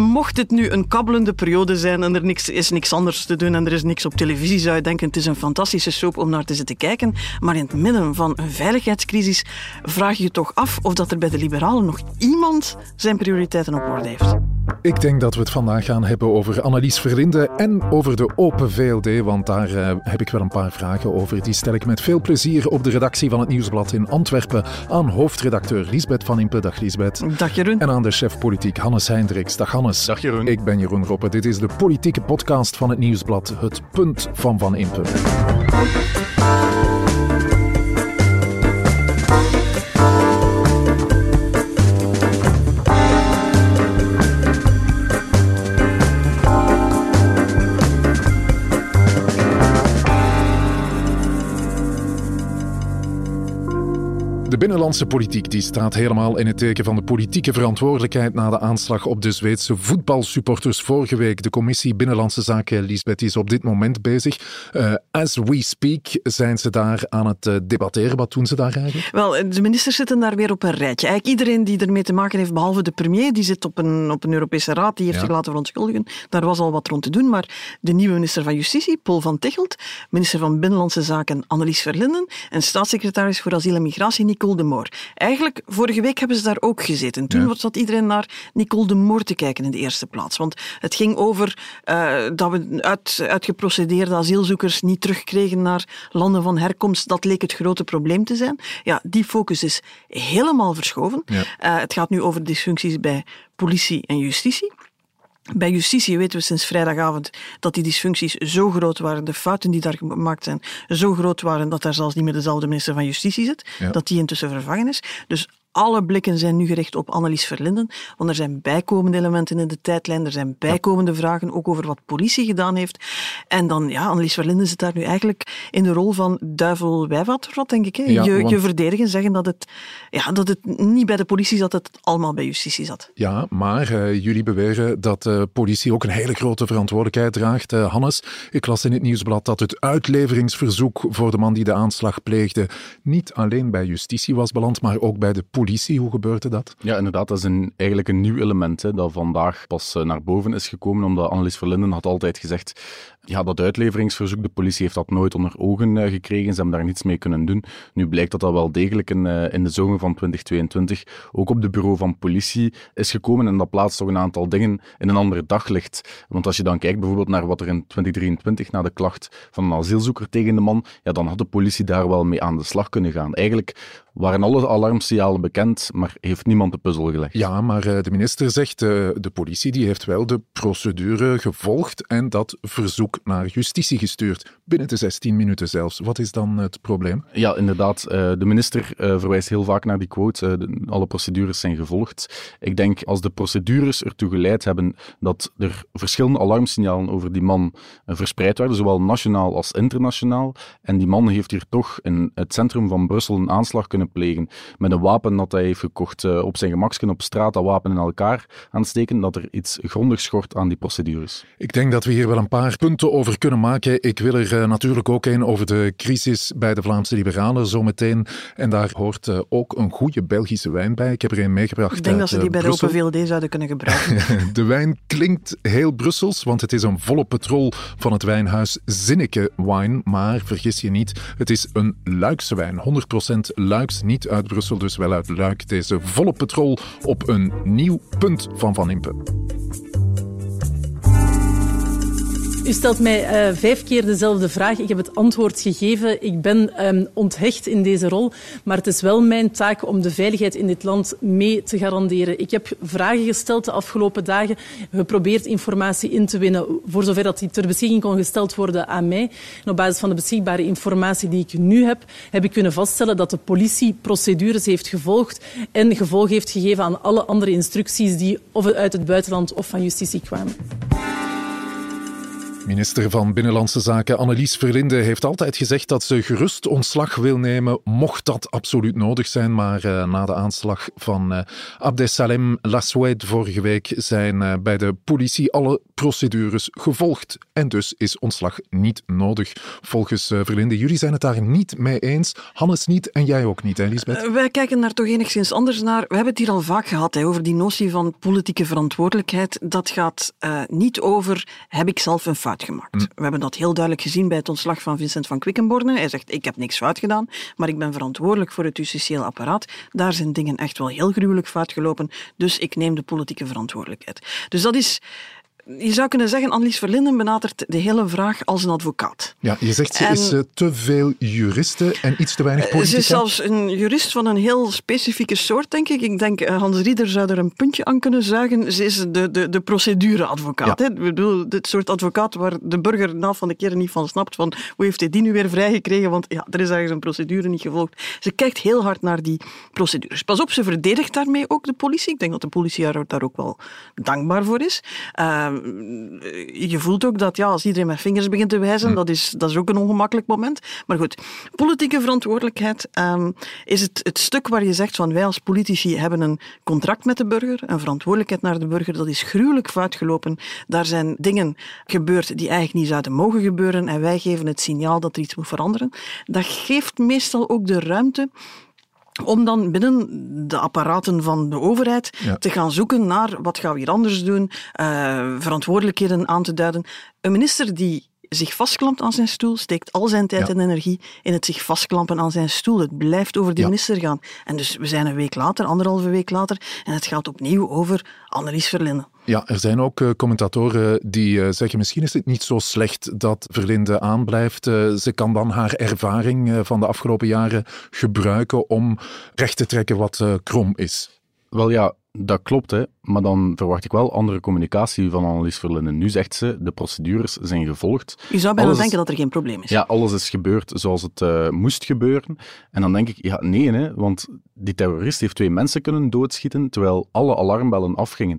mocht het nu een kabbelende periode zijn en er niks, is niks anders te doen en er is niks op televisie, zou je denken het is een fantastische soap om naar te zitten kijken. Maar in het midden van een veiligheidscrisis vraag je je toch af of dat er bij de liberalen nog iemand zijn prioriteiten op orde heeft. Ik denk dat we het vandaag gaan hebben over Annelies Verlinde en over de Open VLD, want daar uh, heb ik wel een paar vragen over. Die stel ik met veel plezier op de redactie van het Nieuwsblad in Antwerpen aan hoofdredacteur Lisbeth van Impe. Dag Lisbeth. Dag Jeroen. En aan de chef politiek Hannes Hendricks. Dag Hannes. Dag Jeroen. Ik ben Jeroen Roppe. Dit is de politieke podcast van het Nieuwsblad, Het Punt van Van Impe. De binnenlandse politiek die staat helemaal in het teken van de politieke verantwoordelijkheid na de aanslag op de Zweedse voetbalsupporters vorige week. De commissie Binnenlandse Zaken, Lisbeth, is op dit moment bezig. Uh, as we speak zijn ze daar aan het uh, debatteren. Wat doen ze daar eigenlijk? Wel, de ministers zitten daar weer op een rijtje. Eigenlijk iedereen die ermee te maken heeft, behalve de premier, die zit op een, op een Europese raad, die heeft ja. zich laten verontschuldigen. Daar was al wat rond te doen, maar de nieuwe minister van Justitie, Paul van Tichelt, minister van Binnenlandse Zaken, Annelies Verlinden en staatssecretaris voor asiel en migratie, Nicole de Moor. Eigenlijk, vorige week hebben ze daar ook gezeten. Toen ja. zat iedereen naar Nicole de Moor te kijken in de eerste plaats. Want het ging over uh, dat we uit, uitgeprocedeerde asielzoekers niet terugkregen naar landen van herkomst. Dat leek het grote probleem te zijn. Ja, die focus is helemaal verschoven. Ja. Uh, het gaat nu over dysfuncties bij politie en justitie. Bij justitie weten we sinds vrijdagavond dat die dysfuncties zo groot waren, de fouten die daar gemaakt zijn, zo groot waren dat daar zelfs niet meer dezelfde minister van Justitie zit, ja. dat die intussen vervangen is. Dus alle blikken zijn nu gericht op Annelies Verlinden, want er zijn bijkomende elementen in de tijdlijn, er zijn bijkomende ja. vragen, ook over wat politie gedaan heeft. En dan, ja, Annelies Verlinden zit daar nu eigenlijk in de rol van duivel wat denk ik. Hè? Ja, je, want... je verdedigen, zeggen dat het, ja, dat het niet bij de politie zat, dat het allemaal bij justitie zat. Ja, maar uh, jullie beweren dat de politie ook een hele grote verantwoordelijkheid draagt. Uh, Hannes, ik las in het nieuwsblad dat het uitleveringsverzoek voor de man die de aanslag pleegde niet alleen bij justitie was beland, maar ook bij de politie politie. Hoe gebeurde dat? Ja, inderdaad. Dat is een, eigenlijk een nieuw element hè, dat vandaag pas uh, naar boven is gekomen, omdat Annelies Verlinden had altijd gezegd ja, dat uitleveringsverzoek, de politie heeft dat nooit onder ogen uh, gekregen. Ze hebben daar niets mee kunnen doen. Nu blijkt dat dat wel degelijk in, uh, in de zomer van 2022 ook op de bureau van politie is gekomen en dat plaatst toch een aantal dingen in een ander daglicht. Want als je dan kijkt bijvoorbeeld naar wat er in 2023 na de klacht van een asielzoeker tegen de man, ja, dan had de politie daar wel mee aan de slag kunnen gaan. Eigenlijk waren alle alarmsignalen bekend, maar heeft niemand de puzzel gelegd. Ja, maar uh, de minister zegt, de politie die heeft wel de procedure gevolgd en dat verzoek naar justitie gestuurd. Binnen de 16 minuten zelfs. Wat is dan het probleem? Ja, inderdaad. Uh, de minister verwijst heel vaak naar die quote, de, alle procedures zijn gevolgd. Ik denk, als de procedures ertoe geleid hebben dat er verschillende alarmsignalen over die man verspreid werden, zowel nationaal als internationaal, en die man heeft hier toch in het centrum van Brussel een aanslag kunnen plegen met een wapen dat hij heeft gekocht op zijn gemaksken op straat, dat wapen in elkaar aansteken, dat er iets grondig schort aan die procedures. Ik denk dat we hier wel een paar punten over kunnen maken. Ik wil er uh, natuurlijk ook een over de crisis bij de Vlaamse Liberalen zometeen. En daar hoort uh, ook een goede Belgische wijn bij. Ik heb er een meegebracht. Ik denk dat ze die bij Brussel. de Open VLD zouden kunnen gebruiken. de wijn klinkt heel Brussels, want het is een volle petrol van het wijnhuis Zinneke Wine. Maar vergis je niet, het is een Luikse wijn. 100% Luiks, niet uit Brussel, dus wel uit Luik. Deze volle petrol op een nieuw punt van Van Impe. U stelt mij uh, vijf keer dezelfde vraag. Ik heb het antwoord gegeven. Ik ben um, onthecht in deze rol. Maar het is wel mijn taak om de veiligheid in dit land mee te garanderen. Ik heb vragen gesteld de afgelopen dagen. Geprobeerd informatie in te winnen voor zover dat die ter beschikking kon gesteld worden aan mij. En op basis van de beschikbare informatie die ik nu heb, heb ik kunnen vaststellen dat de politie procedures heeft gevolgd en gevolg heeft gegeven aan alle andere instructies die of uit het buitenland of van justitie kwamen. Minister van Binnenlandse Zaken Annelies Verlinde heeft altijd gezegd dat ze gerust ontslag wil nemen, mocht dat absoluut nodig zijn. Maar uh, na de aanslag van uh, Abdesalem Laswed vorige week zijn uh, bij de politie alle procedures gevolgd. En dus is ontslag niet nodig, volgens Verlinde. Jullie zijn het daar niet mee eens. Hannes niet en jij ook niet, hè, Lisbeth? wij kijken daar toch enigszins anders naar. We hebben het hier al vaak gehad hè, over die notie van politieke verantwoordelijkheid. Dat gaat niet over heb ik zelf een fout gemaakt. Mm. We hebben dat heel duidelijk gezien bij het ontslag van Vincent van Quickenborne. Hij zegt, ik heb niks fout gedaan, maar ik ben verantwoordelijk voor het justitieel apparaat. Daar zijn dingen echt wel heel gruwelijk fout gelopen, dus ik neem de politieke verantwoordelijkheid. Dus dat is je zou kunnen zeggen, Annelies Verlinden benadert de hele vraag als een advocaat. Ja, je zegt ze is uh, te veel juriste en iets te weinig politica. Ze is zelfs een jurist van een heel specifieke soort, denk ik. Ik denk, uh, Hans Rieder zou er een puntje aan kunnen zuigen. Ze is de, de, de procedureadvocaat. Ja. Ik bedoel, dit soort advocaat waar de burger na van de keren niet van snapt van hoe heeft hij die nu weer vrijgekregen, want ja, er is ergens een procedure niet gevolgd. Ze kijkt heel hard naar die procedures. Pas op, ze verdedigt daarmee ook de politie. Ik denk dat de politie daar ook wel dankbaar voor is. Uh, je voelt ook dat ja, als iedereen met vingers begint te wijzen, hm. dat, is, dat is ook een ongemakkelijk moment. Maar goed, politieke verantwoordelijkheid um, is het, het stuk waar je zegt van wij als politici hebben een contract met de burger, een verantwoordelijkheid naar de burger, dat is gruwelijk fout gelopen. Daar zijn dingen gebeurd die eigenlijk niet zouden mogen gebeuren en wij geven het signaal dat er iets moet veranderen. Dat geeft meestal ook de ruimte om dan binnen de apparaten van de overheid te gaan zoeken naar wat gaan we hier anders doen, uh, verantwoordelijkheden aan te duiden. Een minister die zich vastklampt aan zijn stoel, steekt al zijn tijd en energie in het zich vastklampen aan zijn stoel. Het blijft over die minister gaan. En dus we zijn een week later, anderhalve week later, en het gaat opnieuw over Annelies Verlinden. Ja, er zijn ook uh, commentatoren die uh, zeggen misschien is het niet zo slecht dat Verlinde aanblijft. Uh, ze kan dan haar ervaring van de afgelopen jaren gebruiken om recht te trekken wat krom is. Wel ja, dat klopt, hè. Maar dan verwacht ik wel andere communicatie van Annelies Verlinden. Nu zegt ze, de procedures zijn gevolgd. Je zou bijna denken dat er geen probleem is. Ja, alles is gebeurd zoals het uh, moest gebeuren. En dan denk ik, ja, nee, hè, want die terrorist heeft twee mensen kunnen doodschieten, terwijl alle alarmbellen afgingen.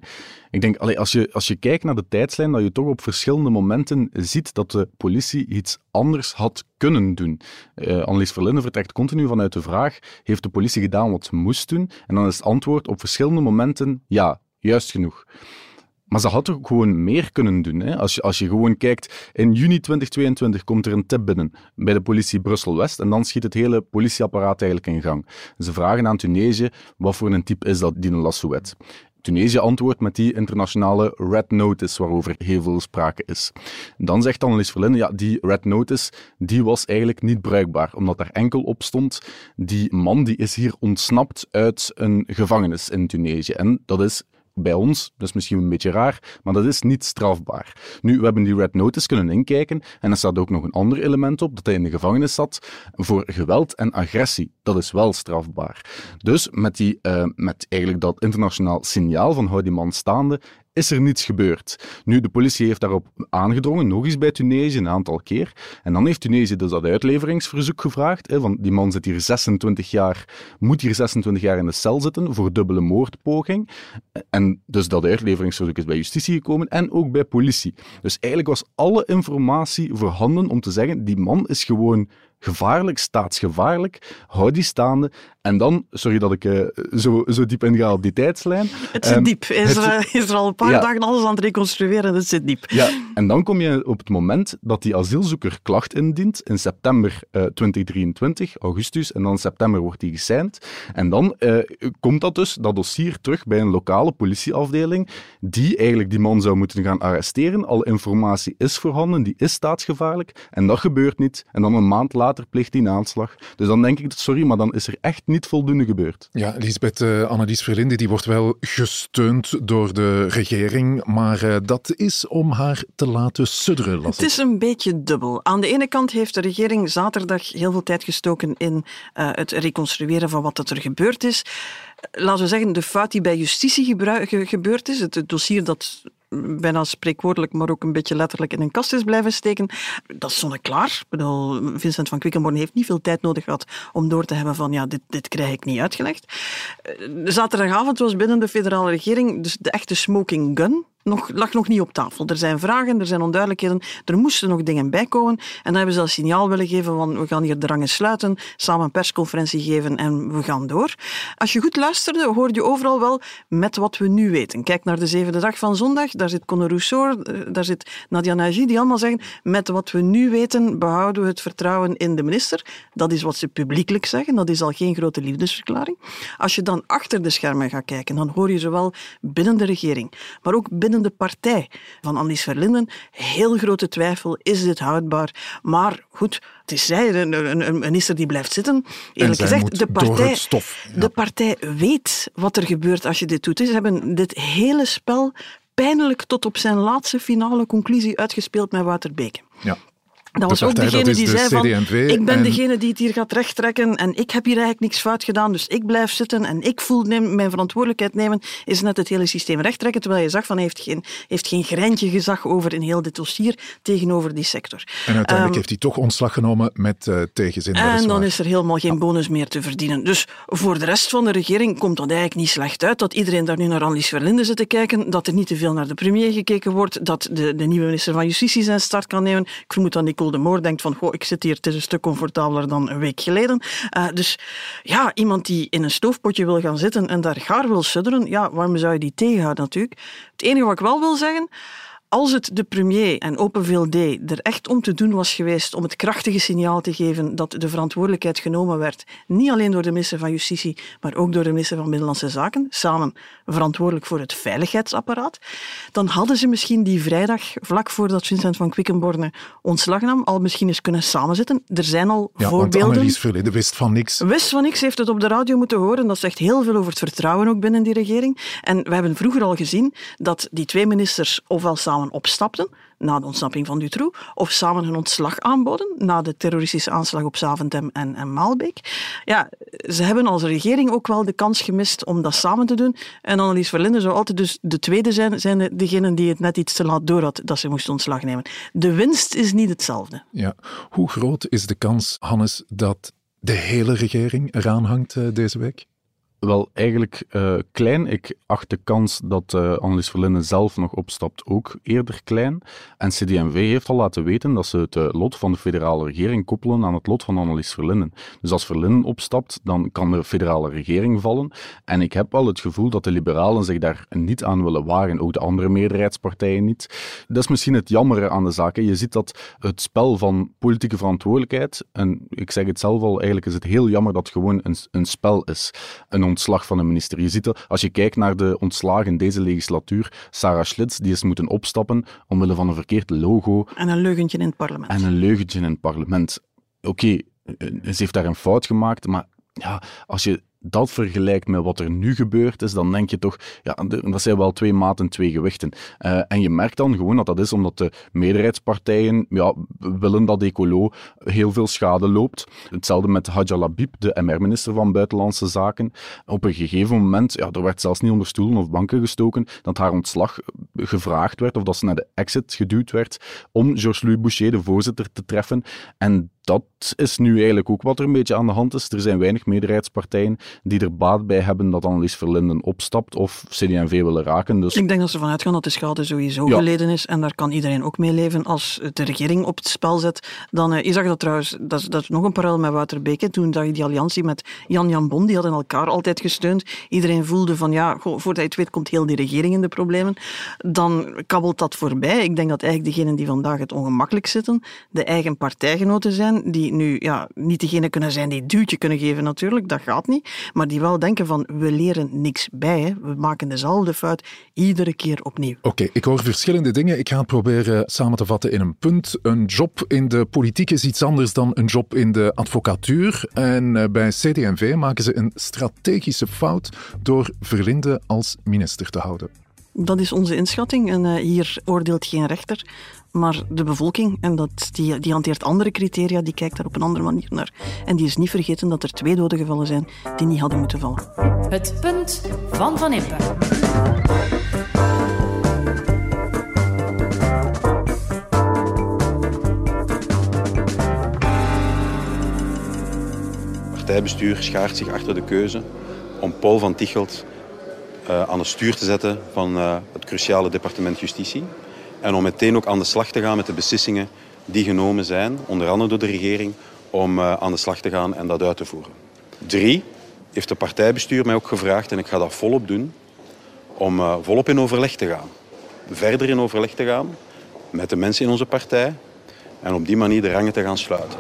Ik denk, allee, als, je, als je kijkt naar de tijdslijn, dat je toch op verschillende momenten ziet dat de politie iets anders had kunnen doen. Uh, Annelies Verlinden vertrekt continu vanuit de vraag, heeft de politie gedaan wat ze moest doen? En dan is het antwoord op verschillende momenten, ja, juist genoeg. Maar ze had ook gewoon meer kunnen doen. Hè? Als, je, als je gewoon kijkt, in juni 2022 komt er een tip binnen bij de politie Brussel-West en dan schiet het hele politieapparaat eigenlijk in gang. Ze vragen aan Tunesië, wat voor een type is dat, die Lassouet? Tunesië antwoordt met die internationale Red Notice, waarover heel veel sprake is. Dan zegt Annelies Verlinden, ja, die Red Notice die was eigenlijk niet bruikbaar, omdat daar enkel op stond, die man die is hier ontsnapt uit een gevangenis in Tunesië. En dat is bij ons, dat is misschien een beetje raar, maar dat is niet strafbaar. Nu, we hebben die Red Notice kunnen inkijken en er staat ook nog een ander element op, dat hij in de gevangenis zat voor geweld en agressie. Dat is wel strafbaar. Dus met, die, uh, met eigenlijk dat internationaal signaal van hou die man staande, is er niets gebeurd. Nu, de politie heeft daarop aangedrongen, nog eens bij Tunesië, een aantal keer. En dan heeft Tunesië dus dat uitleveringsverzoek gevraagd. Hè, van die man zit hier 26 jaar, moet hier 26 jaar in de cel zitten voor dubbele moordpoging. En dus dat uitleveringsverzoek is bij justitie gekomen en ook bij politie. Dus eigenlijk was alle informatie voorhanden om te zeggen, die man is gewoon gevaarlijk, staatsgevaarlijk. Hou die staande. En dan, sorry dat ik uh, zo, zo diep inga op die tijdslijn. Het zit um, diep. Is, er, is er al een paar ja. dagen alles aan het reconstrueren het zit diep. Ja, en dan kom je op het moment dat die asielzoeker klacht indient, in september uh, 2023, augustus, en dan september wordt die geseind. En dan uh, komt dat dus, dat dossier, terug bij een lokale politieafdeling, die eigenlijk die man zou moeten gaan arresteren. Alle informatie is voorhanden, die is staatsgevaarlijk, en dat gebeurt niet. En dan een maand later pleegt die aanslag. Dus dan denk ik, sorry, maar dan is er echt niet voldoende gebeurd. Ja, Lisbeth uh, Annelies Verlinde, die wordt wel gesteund door de regering, maar uh, dat is om haar te laten sudderen. Het is een beetje dubbel. Aan de ene kant heeft de regering zaterdag heel veel tijd gestoken in uh, het reconstrueren van wat er gebeurd is laten we zeggen, de fout die bij justitie gebeurd is, het dossier dat bijna spreekwoordelijk, maar ook een beetje letterlijk in een kast is blijven steken. Dat is zonneklaar. Ik bedoel, Vincent van Quickenborn heeft niet veel tijd nodig gehad om door te hebben van ja, dit, dit krijg ik niet uitgelegd. Eh, zaterdagavond was binnen de federale regering dus de echte smoking gun nog, lag nog niet op tafel. Er zijn vragen, er zijn onduidelijkheden, er moesten nog dingen bijkomen. En dan hebben ze dat signaal willen geven van we gaan hier de rangen sluiten, samen een persconferentie geven en we gaan door. Als je goed luisterde, hoorde je overal wel met wat we nu weten. Kijk naar de zevende dag van zondag, daar zit Conor Rousseau, eh, daar zit Nadia Nagy, die allemaal zeggen met wat we nu weten behouden we het vertrouwen in de minister. Dat is wat ze publiekelijk zeggen, dat is al geen grote liefdesverklaring. Als je dan achter de schermen gaat kijken, dan hoor je zowel binnen de regering, maar ook binnen de partij van Annelies Verlinden heel grote twijfel, is dit houdbaar? Maar goed, het is zij, een, minister die blijft zitten. Eerlijk gezegd, de partij, de partij weet wat er gebeurt als je dit doet. Ze hebben dit hele spel pijnlijk tot op zijn laatste finale conclusie uitgespeeld met Wouter Beke. Ja. Dat was ook degene die de zei van, ik ben degene die het hier gaat rechttrekken en ik heb hier eigenlijk niks fout gedaan, dus ik blijf zitten en ik voel mijn verantwoordelijkheid nemen, is net het hele systeem rechttrekken, terwijl je zag van, hij heeft geen, heeft geen greintje gezag over in heel dit dossier tegenover die sector. En uiteindelijk um, heeft hij toch ontslag genomen met uh, tegenzin. En dan is er helemaal geen bonus meer te verdienen. Dus voor de rest van de regering komt dat eigenlijk niet slecht uit, dat iedereen daar nu naar Annelies Verlinde zit te kijken, dat er niet te veel naar de premier gekeken wordt, dat de, de nieuwe minister van Justitie zijn start kan nemen. Ik vermoed dat De Moor denkt van, goh, ik zit hier, het is een stuk comfortabeler dan een week geleden. Uh, dus ja, iemand die in een stoofpotje wil gaan zitten en daar gaar wil sudderen, ja, waarom zou je die tegenhouden natuurlijk? Het enige wat ik wel wil zeggen, als het de premier en Open VLD er echt om te doen was geweest om het krachtige signaal te geven dat de verantwoordelijkheid genomen werd, niet alleen door de minister van Justitie, maar ook door de minister van Binnenlandse Zaken, samen verantwoordelijk voor het veiligheidsapparaat, dan hadden ze misschien die vrijdag, vlak voordat Vincent van Quickenborne ontslag nam, al misschien eens kunnen samenzitten. Er zijn al ja, voorbeelden. Annelies Verleden wist van niks. Wist van niks, heeft het op de radio moeten horen. Dat zegt heel veel over het vertrouwen ook binnen die regering. En we hebben vroeger al gezien dat die twee ministers ofwel samen opstapten na de ontsnapping van Dutroux, of samen hun ontslag aanboden na de terroristische aanslag op Zaventem en, en Maalbeek. Ja, ze hebben als regering ook wel de kans gemist om dat samen te doen. En Annelies Verlinde zou altijd dus de tweede zijn, zijn degene die het net iets te laat door had dat ze moest ontslag nemen. De winst is niet hetzelfde. Ja. Hoe groot is de kans, Hannes, dat de hele regering eraan hangt uh, deze week? Wel, eigenlijk uh, klein. Ik acht de kans dat uh, Annelies Verlinden zelf nog opstapt ook eerder klein. En CD&V heeft al laten weten dat ze het uh, lot van de federale regering koppelen aan het lot van Annelies Verlinden. Dus als Verlinden opstapt, dan kan de federale regering vallen. En ik heb wel het gevoel dat de liberalen zich daar niet aan willen wagen, ook de andere meerderheidspartijen niet. Dat is misschien het jammere aan de zaak. Je ziet dat het spel van politieke verantwoordelijkheid, en ik zeg het zelf al, eigenlijk is het heel jammer dat het gewoon een, een spel is. Een ontslag van een minister. Je ziet dat als je kijkt naar de ontslagen in deze legislatuur, Sarah Schlitz, die is moeten opstappen omwille van een verkeerd logo. En een leugentje in het parlement. En een leugentje in het parlement. Oké, okay, ze heeft daar een fout gemaakt, maar ja, als je dat vergelijkt met wat er nu gebeurd is, dan denk je toch, ja, dat zijn wel twee maten, twee gewichten. Uh, en je merkt dan gewoon dat dat is omdat de meerderheidspartijen ja, willen dat Ecolo heel veel schade loopt. Hetzelfde met Hadja Labib, de MR-minister van Buitenlandse Zaken. Op een gegeven moment, ja, er werd zelfs niet onder stoelen of banken gestoken, dat haar ontslag gevraagd werd of dat ze naar de exit geduwd werd om Georges-Louis Boucher, de voorzitter, te treffen. En dat is nu eigenlijk ook wat er een beetje aan de hand is. Er zijn weinig meerderheidspartijen die er baat bij hebben dat Annelies Verlinden opstapt of CD&V willen raken. Dus... Ik denk dat ze vanuit gaan dat de schade sowieso geleden is en daar kan iedereen ook mee leven. Als de regering op het spel zet, dan... Uh, je zag dat trouwens, dat, dat is nog een parallel met Wouter Beke. Toen zag je die alliantie met Jan-Jan Bon, die hadden elkaar altijd gesteund. Iedereen voelde van, ja, goh, voordat je het weet komt heel die regering in de problemen. Dan kabbelt dat voorbij. Ik denk dat eigenlijk degenen die vandaag het ongemakkelijk zitten, de eigen partijgenoten zijn die nu ja, niet degene kunnen zijn die duwtje kunnen geven natuurlijk, dat gaat niet, maar die wel denken van we leren niks bij, we maken dezelfde fout iedere keer opnieuw. Oké, ik hoor verschillende dingen. Ik ga het proberen samen te vatten in een punt. Een job in de politiek is iets anders dan een job in de advocatuur. En eh, bij CD&V maken ze een strategische fout door Verlinde als minister te houden. Dat is onze inschatting en uh, hier oordeelt geen rechter maar de bevolking. En dat, die, die hanteert andere criteria, die kijkt daar op een andere manier naar. En die is niet vergeten dat er twee doden gevallen zijn die niet hadden moeten vallen. Het punt van Van Impe. partijbestuur schaart zich achter de keuze om Paul van Tichelt aan het stuur te zetten van uh, het cruciale departement Justitie. En om meteen ook aan de slag te gaan met de beslissingen die genomen zijn, onder andere door de regering, om uh, aan de slag te gaan en dat uit te voeren. Drie, heeft het partijbestuur mij ook gevraagd, en ik ga dat volop doen, om volop in overleg te gaan. Verder in overleg te gaan met de mensen in onze partij en op die manier de rangen te gaan sluiten.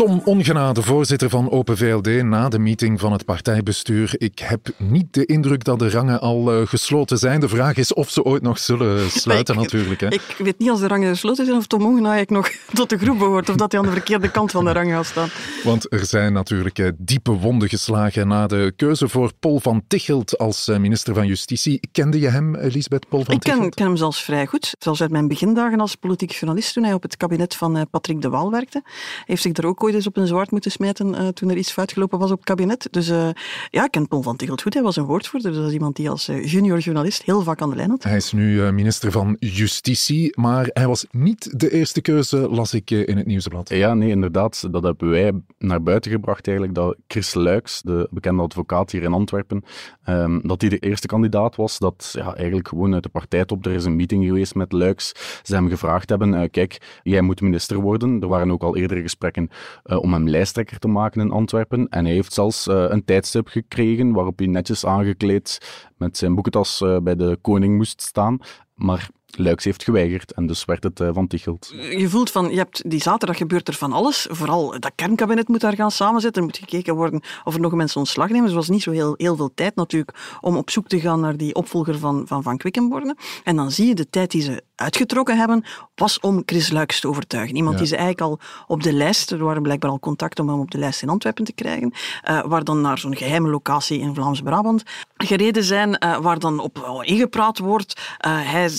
Tom Ongenade, voorzitter van Open VLD, na de meeting van het partijbestuur. Ik heb niet de indruk dat de rangen al uh, gesloten zijn. De vraag is of ze ooit nog zullen sluiten, ik, natuurlijk. Hè. Ik weet niet als de rangen gesloten zijn of Tom Ongenade nog tot de groep behoort of dat hij aan de verkeerde kant van de rang gaat staan. Want er zijn natuurlijk uh, diepe wonden geslagen na de keuze voor Paul van Tichelt als uh, minister van Justitie. Kende je hem, Elisabeth Paul van ik Tichelt? Ik ken, hem zelfs vrij goed. Zelfs uit mijn begindagen als politiek journalist toen hij op het kabinet van Patrick de Waal werkte. Heeft zich er ook ooit eens op een zwart moeten smijten uh, toen er iets fout gelopen was op het kabinet. Dus uh, ja, ik ken Paul van Tichelt goed. Hij was een woordvoerder. Dus dat is iemand die als uh, junior journalist heel vaak aan de lijn had. Hij is nu minister van Justitie, maar hij was niet de eerste keuze, las ik in het Nieuwsblad. Ja, nee, inderdaad. Dat hebben wij naar buiten gebracht eigenlijk, dat Chris Luiks, de bekende advocaat hier in Antwerpen, um, dat hij de eerste kandidaat was. Dat ja, eigenlijk gewoon uit de partijtop, er is een meeting geweest met Luiks. Ze hem gevraagd hebben, kijk, jij moet minister worden. Er waren ook al eerdere gesprekken om hem lijsttrekker te maken in Antwerpen. En hij heeft zelfs uh, een tijdstip gekregen waarop hij netjes aangekleed met zijn boekentas uh, bij de koning moest staan. Maar Luiks heeft geweigerd en dus werd het uh, van Tichelt. Je voelt van, je hebt die zaterdag gebeurt er van alles. Vooral dat kernkabinet moet daar gaan samenzitten. Er moet gekeken worden of er nog mensen ontslag nemen. Er was niet zo heel, heel veel tijd natuurlijk om op zoek te gaan naar die opvolger van Van, van Quickenborne. En dan zie je de tijd die ze uitgetrokken hebben, was om Chris Luiks te overtuigen. Iemand ja. die ze eigenlijk al op de lijst, er waren blijkbaar al contacten om hem op de lijst in Antwerpen te krijgen, uh, waar dan naar zo'n geheime locatie in Vlaams-Brabant gereden zijn, uh, waar dan op ingepraat wordt. Uh, hij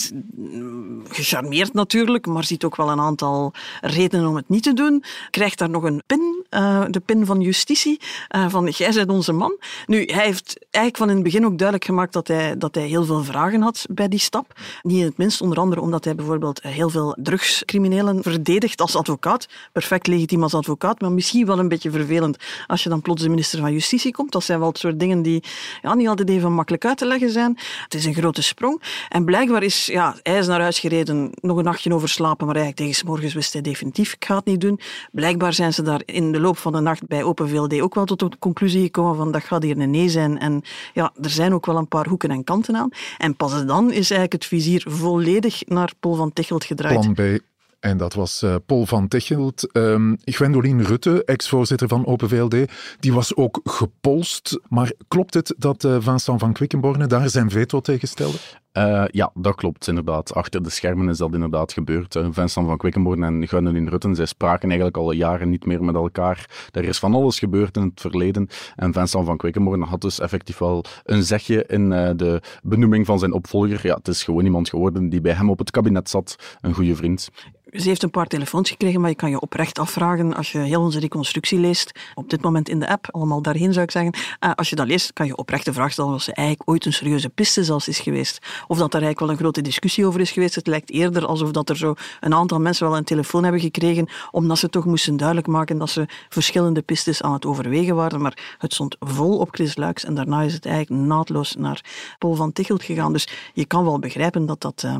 gecharmeerd natuurlijk, maar ziet ook wel een aantal redenen om het niet te doen. Krijgt daar nog een pin, de pin van justitie, van jij bent onze man. Nu, hij heeft eigenlijk van in het begin ook duidelijk gemaakt dat hij, dat hij heel veel vragen had bij die stap. Niet in het minst, onder andere omdat hij bijvoorbeeld heel veel drugscriminelen verdedigt als advocaat. Perfect legitiem als advocaat, maar misschien wel een beetje vervelend als je dan plots de minister van Justitie komt. Dat zijn wel het soort dingen die ja, niet altijd even makkelijk uit te leggen zijn. Het is een grote sprong. En blijkbaar is, ja, hij is naar huis gereden, nog een nachtje overslapen, maar eigenlijk tegen morgens wist hij definitief, ik ga het niet doen. Blijkbaar zijn ze daar in de loop van de nacht bij Open VLD ook wel tot de conclusie gekomen van dat gaat hier een nee zijn. En ja, er zijn ook wel een paar hoeken en kanten aan. En pas dan is eigenlijk het vizier volledig naar Paul van Tichelt gedraaid. Plan B. En dat was uh, Paul van Tichelt. Um, Gwendoline Rutte, ex-voorzitter van Open VLD, die was ook gepolst. Maar klopt het dat uh, Vincent van Quickenborne daar zijn veto tegen stelde? Uh, ja, dat klopt inderdaad. Achter de schermen is dat inderdaad gebeurd. Uh, Vincent van Quickenborne en Gwendoline Rutten, zij spraken eigenlijk al jaren niet meer met elkaar. Er is van alles gebeurd in het verleden. En Vincent van Quickenborne had dus effectief wel een zegje in uh, de benoeming van zijn opvolger. Ja, het is gewoon iemand geworden die bij hem op het kabinet zat. Een goede vriend. Ze heeft een paar telefoons gekregen, maar je kan je oprecht afvragen als je heel onze reconstructie leest, op dit moment in de app, allemaal daarheen zou ik zeggen, als je dat leest, kan je oprecht de vraag stellen of ze eigenlijk ooit een serieuze piste is geweest. Of dat er eigenlijk wel een grote discussie over is geweest. Het lijkt eerder alsof dat er zo een aantal mensen wel een telefoon hebben gekregen, omdat ze toch moesten duidelijk maken dat ze verschillende pistes aan het overwegen waren. Maar het stond vol op Chris Luiks en daarna is het eigenlijk naadloos naar Paul van Tichelt gegaan. Dus je kan wel begrijpen dat dat... Uh,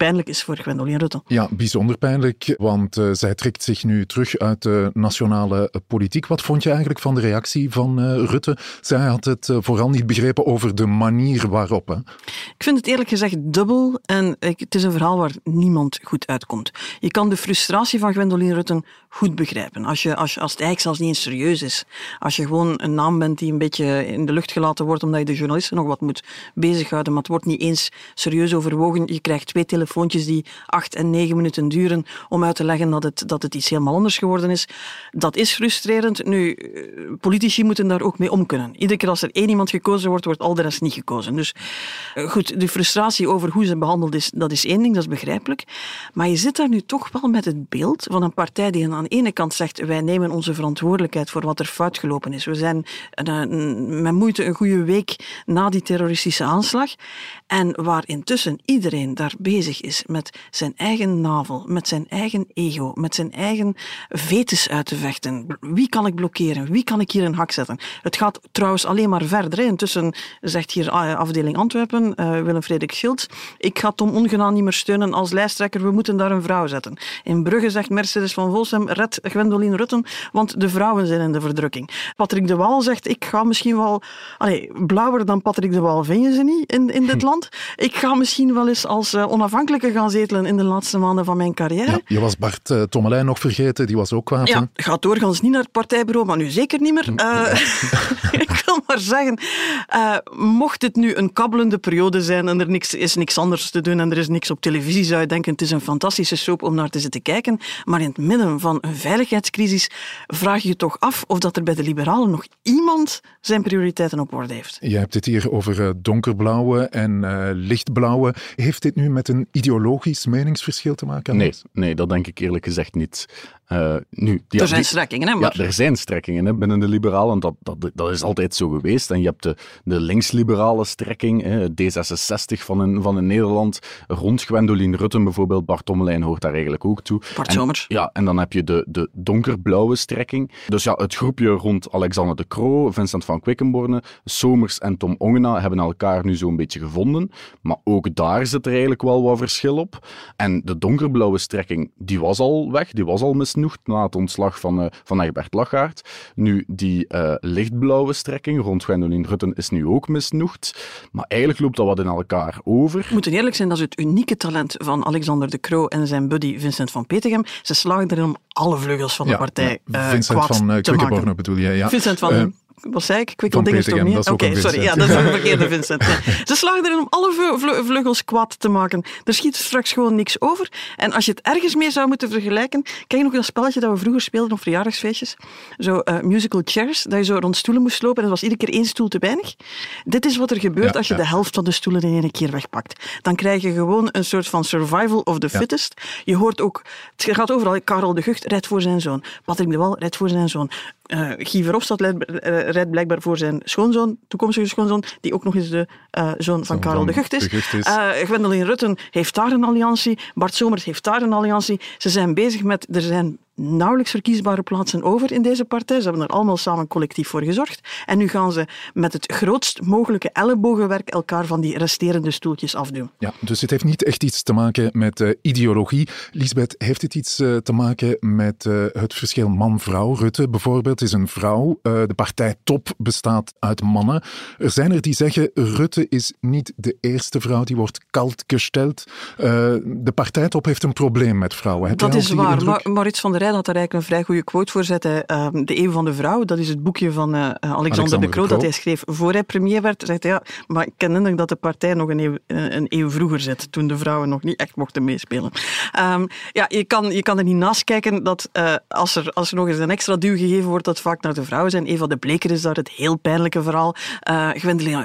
pijnlijk is voor Gwendoline Rutte. Ja, bijzonder pijnlijk, want uh, zij trekt zich nu terug uit de nationale politiek. Wat vond je eigenlijk van de reactie van uh, Rutte? Zij had het uh, vooral niet begrepen over de manier waarop. Hè? Ik vind het eerlijk gezegd dubbel en ik, het is een verhaal waar niemand goed uitkomt. Je kan de frustratie van Gwendoline Rutte goed begrijpen. Als, je, als, als het eigenlijk zelfs niet eens serieus is. Als je gewoon een naam bent die een beetje in de lucht gelaten wordt omdat je de journalisten nog wat moet bezighouden, maar het wordt niet eens serieus overwogen. Je krijgt twee telefoontjes telefoontjes die acht en negen minuten duren om uit te leggen dat het, dat het iets helemaal anders geworden is. Dat is frustrerend. Nu, politici moeten daar ook mee om kunnen. Iedere keer als er één iemand gekozen wordt, wordt al de rest niet gekozen. Dus goed, de frustratie over hoe ze behandeld is, dat is één ding, dat is begrijpelijk. Maar je zit daar nu toch wel met het beeld van een partij die aan de ene kant zegt wij nemen onze verantwoordelijkheid voor wat er fout gelopen is. We zijn met moeite een goede week na die terroristische aanslag. En waar intussen iedereen daar bezig bezig is met zijn eigen navel, met zijn eigen ego, met zijn eigen vetus uit te vechten. Wie kan ik blokkeren? Wie kan ik hier een hak zetten? Het gaat trouwens alleen maar verder. Hè. Intussen zegt hier ah, afdeling Antwerpen, uh, Willem Frederik Schild, ik ga Tom Ongedaan niet meer steunen als lijsttrekker, we moeten daar een vrouw zetten. In Brugge zegt Mercedes van Volsem, red Gwendoline Rutten, want de vrouwen zijn in de verdrukking. Patrick de Waal zegt, ik ga misschien wel... Allee, blauwer dan Patrick de Waal vind je ze niet in, in dit land. Ik ga misschien wel eens als uh, gaan zetelen in de laatste maanden van mijn carrière. Ja, je was Bart uh, Tommelijn nog vergeten, die was ook kwaad. Ja, gaat doorgaans niet naar het partijbureau, maar nu zeker niet meer. Uh, ik wil maar zeggen, mocht dit nu een kabbelende periode zijn en er niks, is niks anders te doen en er is niks op televisie, zou je denken, het is een fantastische soap om naar te zitten kijken. Maar in het midden van een veiligheidscrisis vraag je je toch af of dat er bij de liberalen nog iemand zijn prioriteiten op orde heeft. Je hebt het hier over donkerblauwe en lichtblauwe. Heeft dit nu met een ideologisch meningsverschil te maken? Nee, nee, dat denk ik eerlijk gezegd niet. Uh, nu, er zijn strekkingen, hè? Maar... Ja, er zijn strekkingen hè, binnen de liberalen. Dat, dat, dat is altijd zo geweest. En je hebt de, de linksliberale strekking, hè, D66 van in, van in Nederland, rond Gwendoline Rutten bijvoorbeeld. Bart Tommelijn hoort daar eigenlijk ook toe. Bart Somers. Ja, en dan heb je de, de donkerblauwe strekking. Dus ja, het groepje rond Alexander de Croo, Vincent van Quickenborne, Somers en Tom Ongena hebben elkaar nu zo'n beetje gevonden. Maar ook daar zit er eigenlijk wel wat verschil op. En de donkerblauwe strekking, die was al weg, die was al misnoegd na het ontslag van, uh, van Egbert Lachaert. Nu, die uh, lichtblauwe strekking rond Gwendoline Rutten is nu ook misnoegd. Maar eigenlijk loopt dat wat in elkaar over. We moeten eerlijk zijn, dat is het unieke talent van Alexander de Croo en zijn buddy Vincent van Petegem. Ze slagen erin om alle vleugels van de partij uh, Vincent van uh, bedoel je, ja. Vincent van wat zei ik? Kwikkel dingen toch niet? Oké, sorry. Ja, dat is een verkeerde Vincent. Ze slagen erin om alle vleugels kwaad te maken. Er schiet straks gewoon niks over. En als je het ergens mee zou moeten vergelijken, kijk je nog dat spelletje dat we vroeger speelden op verjaardagsfeestjes. Zo uh, musical chairs, dat je zo rond stoelen moest lopen en dat was iedere keer één stoel te weinig. Dit is wat er gebeurt als je de helft van de stoelen in één keer wegpakt. Dan krijg je gewoon een soort van survival of the fittest. Je hoort ook, het gaat overal, Karel de Gucht rijdt voor zijn zoon. Patrick de Wal rijdt voor zijn zoon. Uh, Guy Verhofstadt rijdt blijkbaar voor zijn schoonzoon, toekomstige schoonzoon, die ook nog eens de uh, zoon van Karel de Gucht is. De Gucht is. Uh, Gwendoline Rutten heeft daar een alliantie, Bart Somers heeft daar een alliantie. Ze zijn bezig met, er zijn nauwelijks verkiesbare plaatsen over in deze partij. Ze hebben er allemaal samen collectief voor gezorgd. En nu gaan ze met het grootst mogelijke ellebogenwerk elkaar van die resterende stoeltjes afdoen. Ja, dus het heeft niet echt iets te maken met uh, ideologie. Lisbeth, heeft het iets uh, te maken met uh, het verschil man-vrouw? Rutte bijvoorbeeld is een vrouw. de partijtop bestaat uit mannen. Er zijn er die zeggen, Rutte is niet de eerste vrouw die wordt kalt gesteld. de partijtop heeft een probleem met vrouwen. Heb dat is waar. Maar, Maurits van der Had daar eigenlijk een vrij goede quote voor zetten. Ehm, de Eeuw van de Vrouw, dat is het boekje van uh, Alexander, de Croo, dat hij schreef voor hij premier werd. Zegt hij, ja, maar ik ken indruk dat de partij nog een eeuw, een eeuw vroeger zit, toen de vrouwen nog niet echt mochten meespelen. Um, ja, je kan, je kan er niet naast kijken dat uh, als, er, als er nog eens een extra duw gegeven wordt, dat vaak naar de vrouwen zijn. Eva de Bleker is daar het heel pijnlijke verhaal.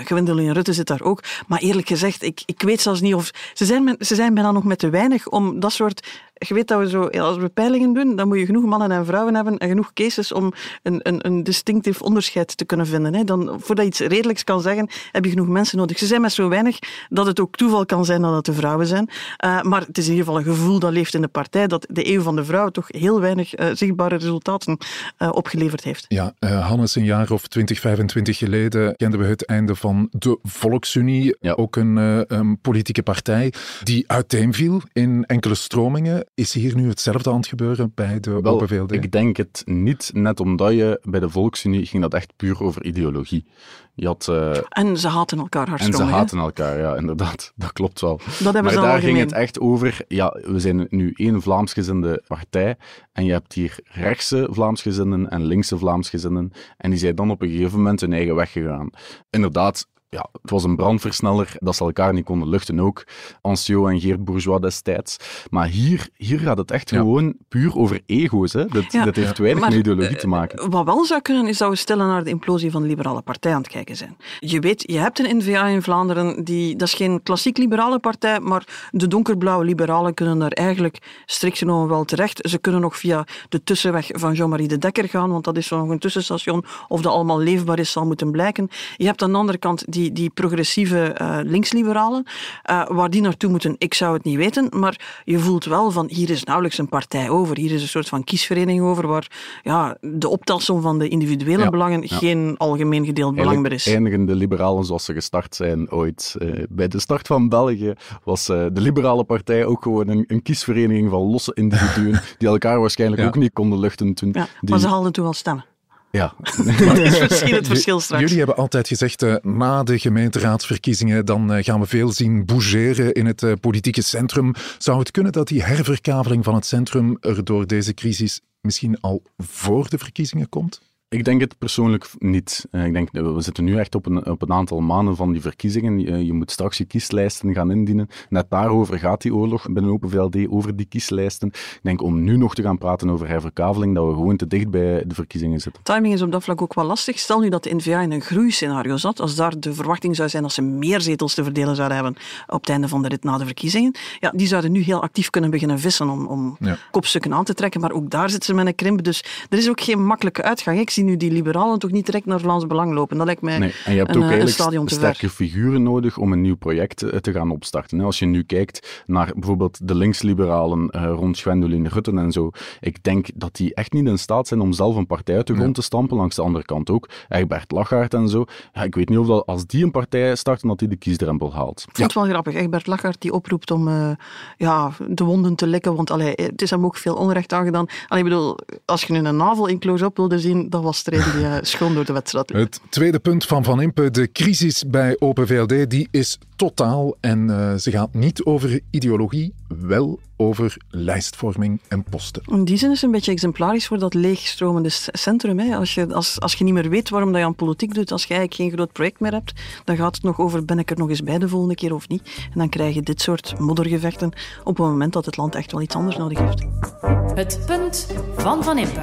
Gwendoline, Rutte zit daar ook. Maar eerlijk gezegd, ik, ik weet zelfs niet of... Ze zijn, ze zijn bijna nog met te weinig om dat soort je weet dat we zo, als we peilingen doen, dan moet je genoeg mannen en vrouwen hebben en genoeg cases om een, een, een distinctief onderscheid te kunnen vinden. Hè. Dan, voordat je iets redelijks kan zeggen, heb je genoeg mensen nodig. Ze zijn met zo weinig dat het ook toeval kan zijn dat het de vrouwen zijn. Uh, maar het is in ieder geval een gevoel dat leeft in de partij, dat de eeuw van de vrouw toch heel weinig uh, zichtbare resultaten uh, opgeleverd heeft. Ja, Hannes, een jaar of 20, 25 geleden kenden we het einde van de Volksunie, ja. ook een, een politieke partij die uiteenviel in enkele stromingen. Is hier nu hetzelfde aan het gebeuren bij de Wel, Open VLD? Ik denk het niet, net omdat je bij de Volksunie ging dat echt puur over ideologie. Je had, uh, en ze haten elkaar hartstikke. En ze haten elkaar, ja, inderdaad. Dat klopt wel. Dat hebben maar ze daar ging het echt over, ja, we zijn nu één Vlaamsgezinde partij en je hebt hier rechtse Vlaamsgezinden en linkse Vlaamsgezinden en die zijn dan op een gegeven moment hun eigen weg gegaan. Inderdaad, ja, het was een brandversneller dat ze elkaar niet konden luchten ook. Ancio en Geert Bourgeois destijds. Maar hier, hier gaat het echt gewoon puur over ego's. Hè. Dat, dat heeft weinig met ideologie te maken. Eh, wat wel zou kunnen, is dat we stellen naar de implosie van de liberale partij aan het kijken zijn. Je weet, je hebt een N-VA in Vlaanderen, die, dat is geen klassiek liberale partij, maar de donkerblauwe liberalen kunnen daar eigenlijk strikt genomen wel terecht. Ze kunnen nog via de tussenweg van Jean-Marie de Dekker gaan, want dat is zo nog een tussenstation. Of dat allemaal leefbaar is, zal moeten blijken. Je hebt aan de andere kant die die, die progressieve uh, linksliberalen. Uh, waar die naartoe moeten, ik zou het niet weten. Maar je voelt wel van hier is nauwelijks een partij over. Hier is een soort van kiesvereniging over waar ja, de optelsom van de individuele belangen geen algemeen gedeeld belang meer is. Eindigen de liberalen zoals ze gestart zijn ooit. Uh, bij de start van België was de liberale partij ook gewoon een, een, kiesvereniging van losse individuen die elkaar waarschijnlijk ook niet konden luchten toen. Ja, maar ze haalden toen wel stemmen. Ja. Wat is misschien het verschil straks? Jullie hebben altijd gezegd, uh, na de gemeenteraadsverkiezingen, dan uh, gaan we veel zien bougeren in het uh, politieke centrum. Zou het kunnen dat die herverkaveling van het centrum er door deze crisis misschien al voor de verkiezingen komt? Ik denk het persoonlijk niet. Eh, ik denk, we zitten nu echt op een, op een aantal maanden van die verkiezingen. Je, je, moet straks je kieslijsten gaan indienen. Net daarover gaat die oorlog binnen Open VLD, over die kieslijsten. Ik denk om nu nog te gaan praten over herverkaveling, dat we gewoon te dicht bij de verkiezingen zitten. Timing is op dat vlak ook wel lastig. Stel nu dat de N-VA in een groeiscenario zat, als daar de verwachting zou zijn dat ze meer zetels te verdelen zouden hebben op het einde van de rit na de verkiezingen, ja, die zouden nu heel actief kunnen beginnen vissen om, om kopstukken aan te trekken. Maar ook daar zitten ze met een krimp. Dus er is ook geen makkelijke uitgang. Ik zie nu die liberalen toch niet direct naar Vlaams Belang lopen. Dat lijkt mij nee. En je hebt een, ook eh, te sterke figuren nodig om een nieuw project eh, te gaan opstarten. Als je nu kijkt naar bijvoorbeeld de linksliberalen uh, rond Gwendoline Rutten en zo, ik denk dat die echt niet in staat zijn om zelf een partij uit de grond te stampen. Langs de andere kant ook. Egbert Lachaert en zo. Ja, ik weet niet of dat als die een partij starten, dat die de kiesdrempel haalt. Ik vind het wel grappig. Egbert Lachaert die oproept om uh, ja, de wonden te likken, want allee, het is hem ook veel onrecht aangedaan. Allee, ik bedoel, als je nu een navel in close-up wilde zien, dat was de die uh, schoon door de wedstrijd Het tweede punt van Van Impe, de crisis bij Open VLD, die is totaal. En uh, ze gaat niet over ideologie, wel over lijstvorming en posten. In die zin is het een beetje exemplarisch voor dat leegstromende centrum. Hè. Als, je, als, als je niet meer weet waarom dat je aan politiek doet, als je eigenlijk geen groot project meer hebt, dan gaat het nog over ben ik er nog eens bij de volgende keer of niet. En dan krijg je dit soort moddergevechten op het moment dat het land echt wel iets anders nodig heeft. Het punt van Van Impe.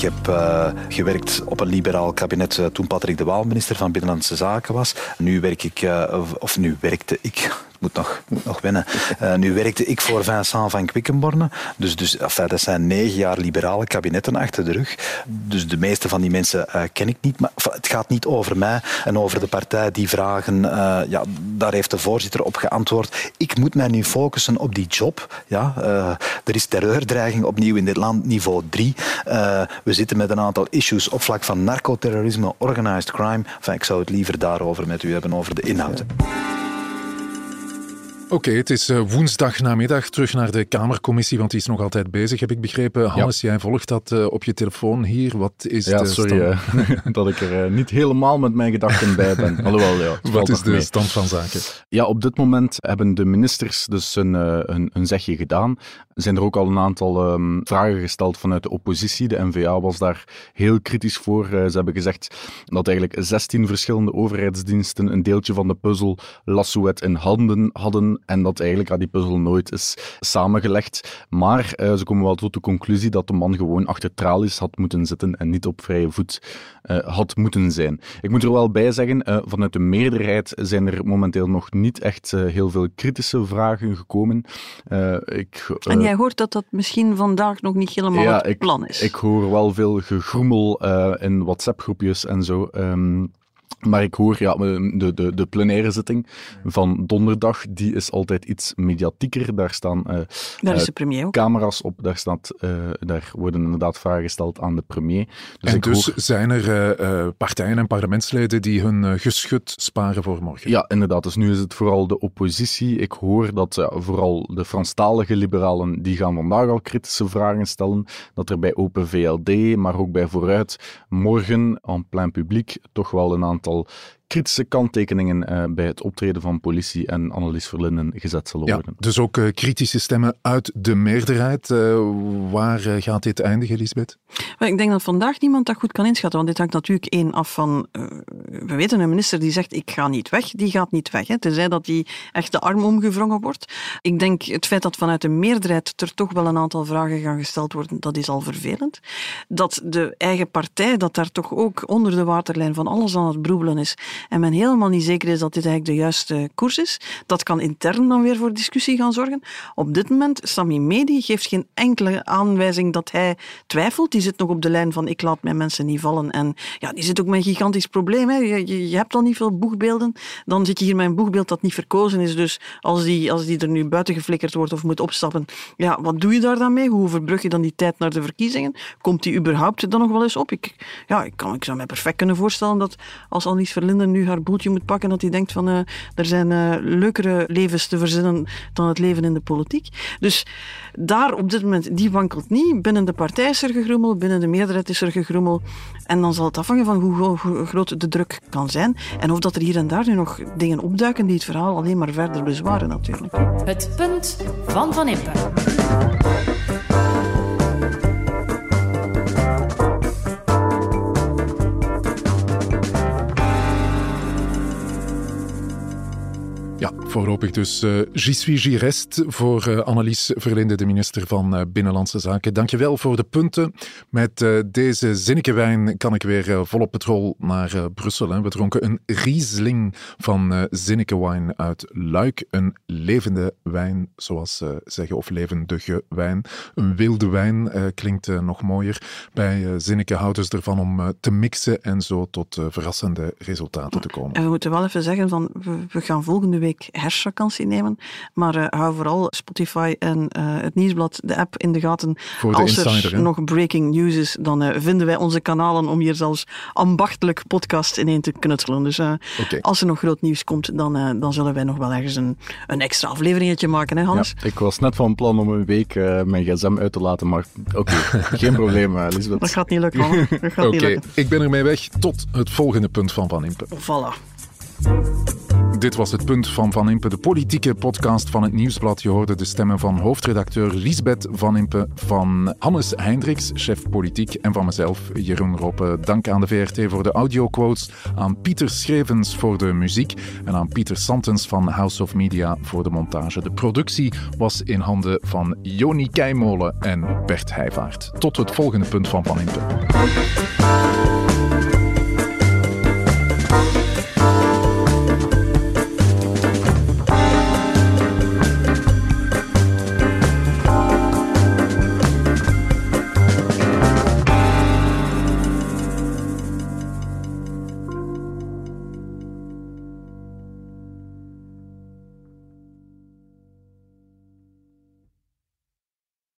Ik heb uh, gewerkt op een liberaal kabinet uh, toen Patrick de Waal minister van Binnenlandse Zaken was. Nu werk ik, uh, of nu werkte ik, moet nog, moet nog wennen. Uh, nu werkte ik voor Vincent van Quickenborne. Dus, dus enfin, dat zijn negen jaar liberale kabinetten achter de rug. Dus de meeste van die mensen uh, ken ik niet. Maar het gaat niet over mij en over de partij die vragen. Uh, ja, daar heeft de voorzitter op geantwoord. Ik moet mij nu focussen op die job. Ja, er is terreurdreiging opnieuw in dit land, niveau 3. we zitten met een aantal issues op vlak van narcoterrorisme, organized crime. Ik zou het liever daarover met u hebben, over de inhoud. Oké, okay, het is uh, woensdag namiddag terug naar de Kamercommissie, want die is nog altijd bezig, heb ik begrepen. Hannes, ja. jij volgt dat uh, op je telefoon hier. Wat is ja, de sorry uh, dat ik er niet helemaal met mijn gedachten bij ben. Alhoewel, ja. Wat is de mee. stand van zaken? Ja, op dit moment hebben de ministers dus een, een, een zegje gedaan. Er zijn er ook al een aantal um, vragen gesteld vanuit de oppositie. De NVA was daar heel kritisch voor. ze hebben gezegd dat eigenlijk 16 verschillende overheidsdiensten een deeltje van de puzzel Lassouet in handen hadden en dat eigenlijk die puzzel nooit is samengelegd. Maar uh, ze komen wel tot de conclusie dat de man gewoon achter tralies had moeten zitten en niet op vrije voet uh, had moeten zijn. Ik moet er wel bij zeggen, uh, vanuit de meerderheid zijn er momenteel nog niet echt heel veel kritische vragen gekomen. Ik, en jij hoort dat dat misschien vandaag nog niet helemaal ja, het plan is? Ik hoor wel veel gegroemel in WhatsApp-groepjes en zo. Um, maar ik hoor, ja, de, de, de plenaire zitting van donderdag, die is altijd iets mediatieker. Daar staan uh, daar is de premier ook. camera's op, daar, staat, uh, daar worden inderdaad vragen gesteld aan de premier. Dus en dus hoor... zijn er uh, partijen en parlementsleden die hun geschut sparen voor morgen? Ja, inderdaad. Dus nu is het vooral de oppositie. Ik hoor dat vooral de Franstalige liberalen, die gaan vandaag al kritische vragen stellen. Dat er bij Open VLD, maar ook bij Vooruit, morgen aan plein publiek toch wel een aantal aantal kritische kanttekeningen uh, bij het optreden van politie en Annelies Verlinden gezet zullen worden. Ja, dus ook uh, kritische stemmen uit de meerderheid. Uh, waar gaat dit eindigen, Lisbeth? Ik denk dat vandaag niemand dat goed kan inschatten, want dit hangt natuurlijk één af van... we weten een minister die zegt, ik ga niet weg, die gaat niet weg. Hè, tenzij dat die echt de arm omgevrongen wordt. Ik denk het feit dat vanuit de meerderheid er toch wel een aantal vragen gaan gesteld worden, dat is al vervelend. Dat de eigen partij, dat daar toch ook onder de waterlijn van alles aan het broebelen is, en men helemaal niet zeker is dat dit eigenlijk de juiste koers is. Dat kan intern dan weer voor discussie gaan zorgen. Op dit moment, Sami Medi geeft geen enkele aanwijzing dat hij twijfelt. Die zit nog op de lijn van ik laat mijn mensen niet vallen. En ja, die zit ook met een gigantisch probleem. Hè. Je, je, hebt al niet veel boegbeelden. Dan zit je hier met een boegbeeld dat niet verkozen is. Dus als die, als die er nu buiten geflikkerd wordt of moet opstappen, ja, wat doe je daar dan mee? Hoe verbrug je dan die tijd naar de verkiezingen? Komt die überhaupt dan nog wel eens op? Ik, ja, ik, kan, ik zou mij perfect kunnen voorstellen dat als Annelies Verlinden nu haar boeltje moet pakken, dat hij denkt van uh, er zijn uh, leukere levens te verzinnen dan het leven in de politiek. Dus daar op dit moment, die wankelt niet. Binnen de partij is er gegrummel, binnen de meerderheid is er gegrummel. En dan zal het afhangen van hoe, hoe groot de druk kan zijn. En of dat er hier en daar nu nog dingen opduiken die het verhaal alleen maar verder bezwaren natuurlijk. Het punt van Van Impe. Voorlopig dus uh, J'y reste voor uh, Annelies Verlinde, de minister van uh, Binnenlandse Zaken. Dankjewel voor de punten. Met uh, deze zinnige wijn kan ik weer volop petrol naar Brussel. Hè. We dronken een Riesling van zinnige wijn uit Luik. Een levende wijn, zoals ze zeggen, of levendige wijn. Een wilde wijn klinkt nog mooier. Bij zinnige houden ze ervan om te mixen en zo tot verrassende resultaten te komen. En we moeten wel even zeggen, van, we gaan volgende week herfstvakantie nemen. Maar uh, hou vooral Spotify en uh, het nieuwsblad, de app in de gaten. Voor de als insider, er nog breaking news is, dan uh, vinden wij onze kanalen om hier zelfs ambachtelijk podcast ineen te knutselen. Dus okay. als er nog groot nieuws komt, dan, dan zullen wij nog wel ergens een, een extra afleveringetje maken, hè Hans? Ja, ik was net van plan om een week mijn gsm uit te laten, maar oké, okay. geen probleem, Lisbeth. Dat gaat niet lukken, gaat Oké, niet lukken. ik ben ermee weg tot het volgende punt van Van Impe. Voilà. Dit was het punt van Van Impe, de politieke podcast van het Nieuwsblad. Je hoorde de stemmen van hoofdredacteur Lisbeth Van Impe, van Hannes Hendricks, chef politiek, en van mezelf, Jeroen Roppe. Dank aan de VRT voor de audioquotes, aan Pieter Schrevens voor de muziek en aan Pieter Santens van House of Media voor de montage. De productie was in handen van Joni Keimolen en Bert Heijvaart. Tot het volgende punt van Van Impe.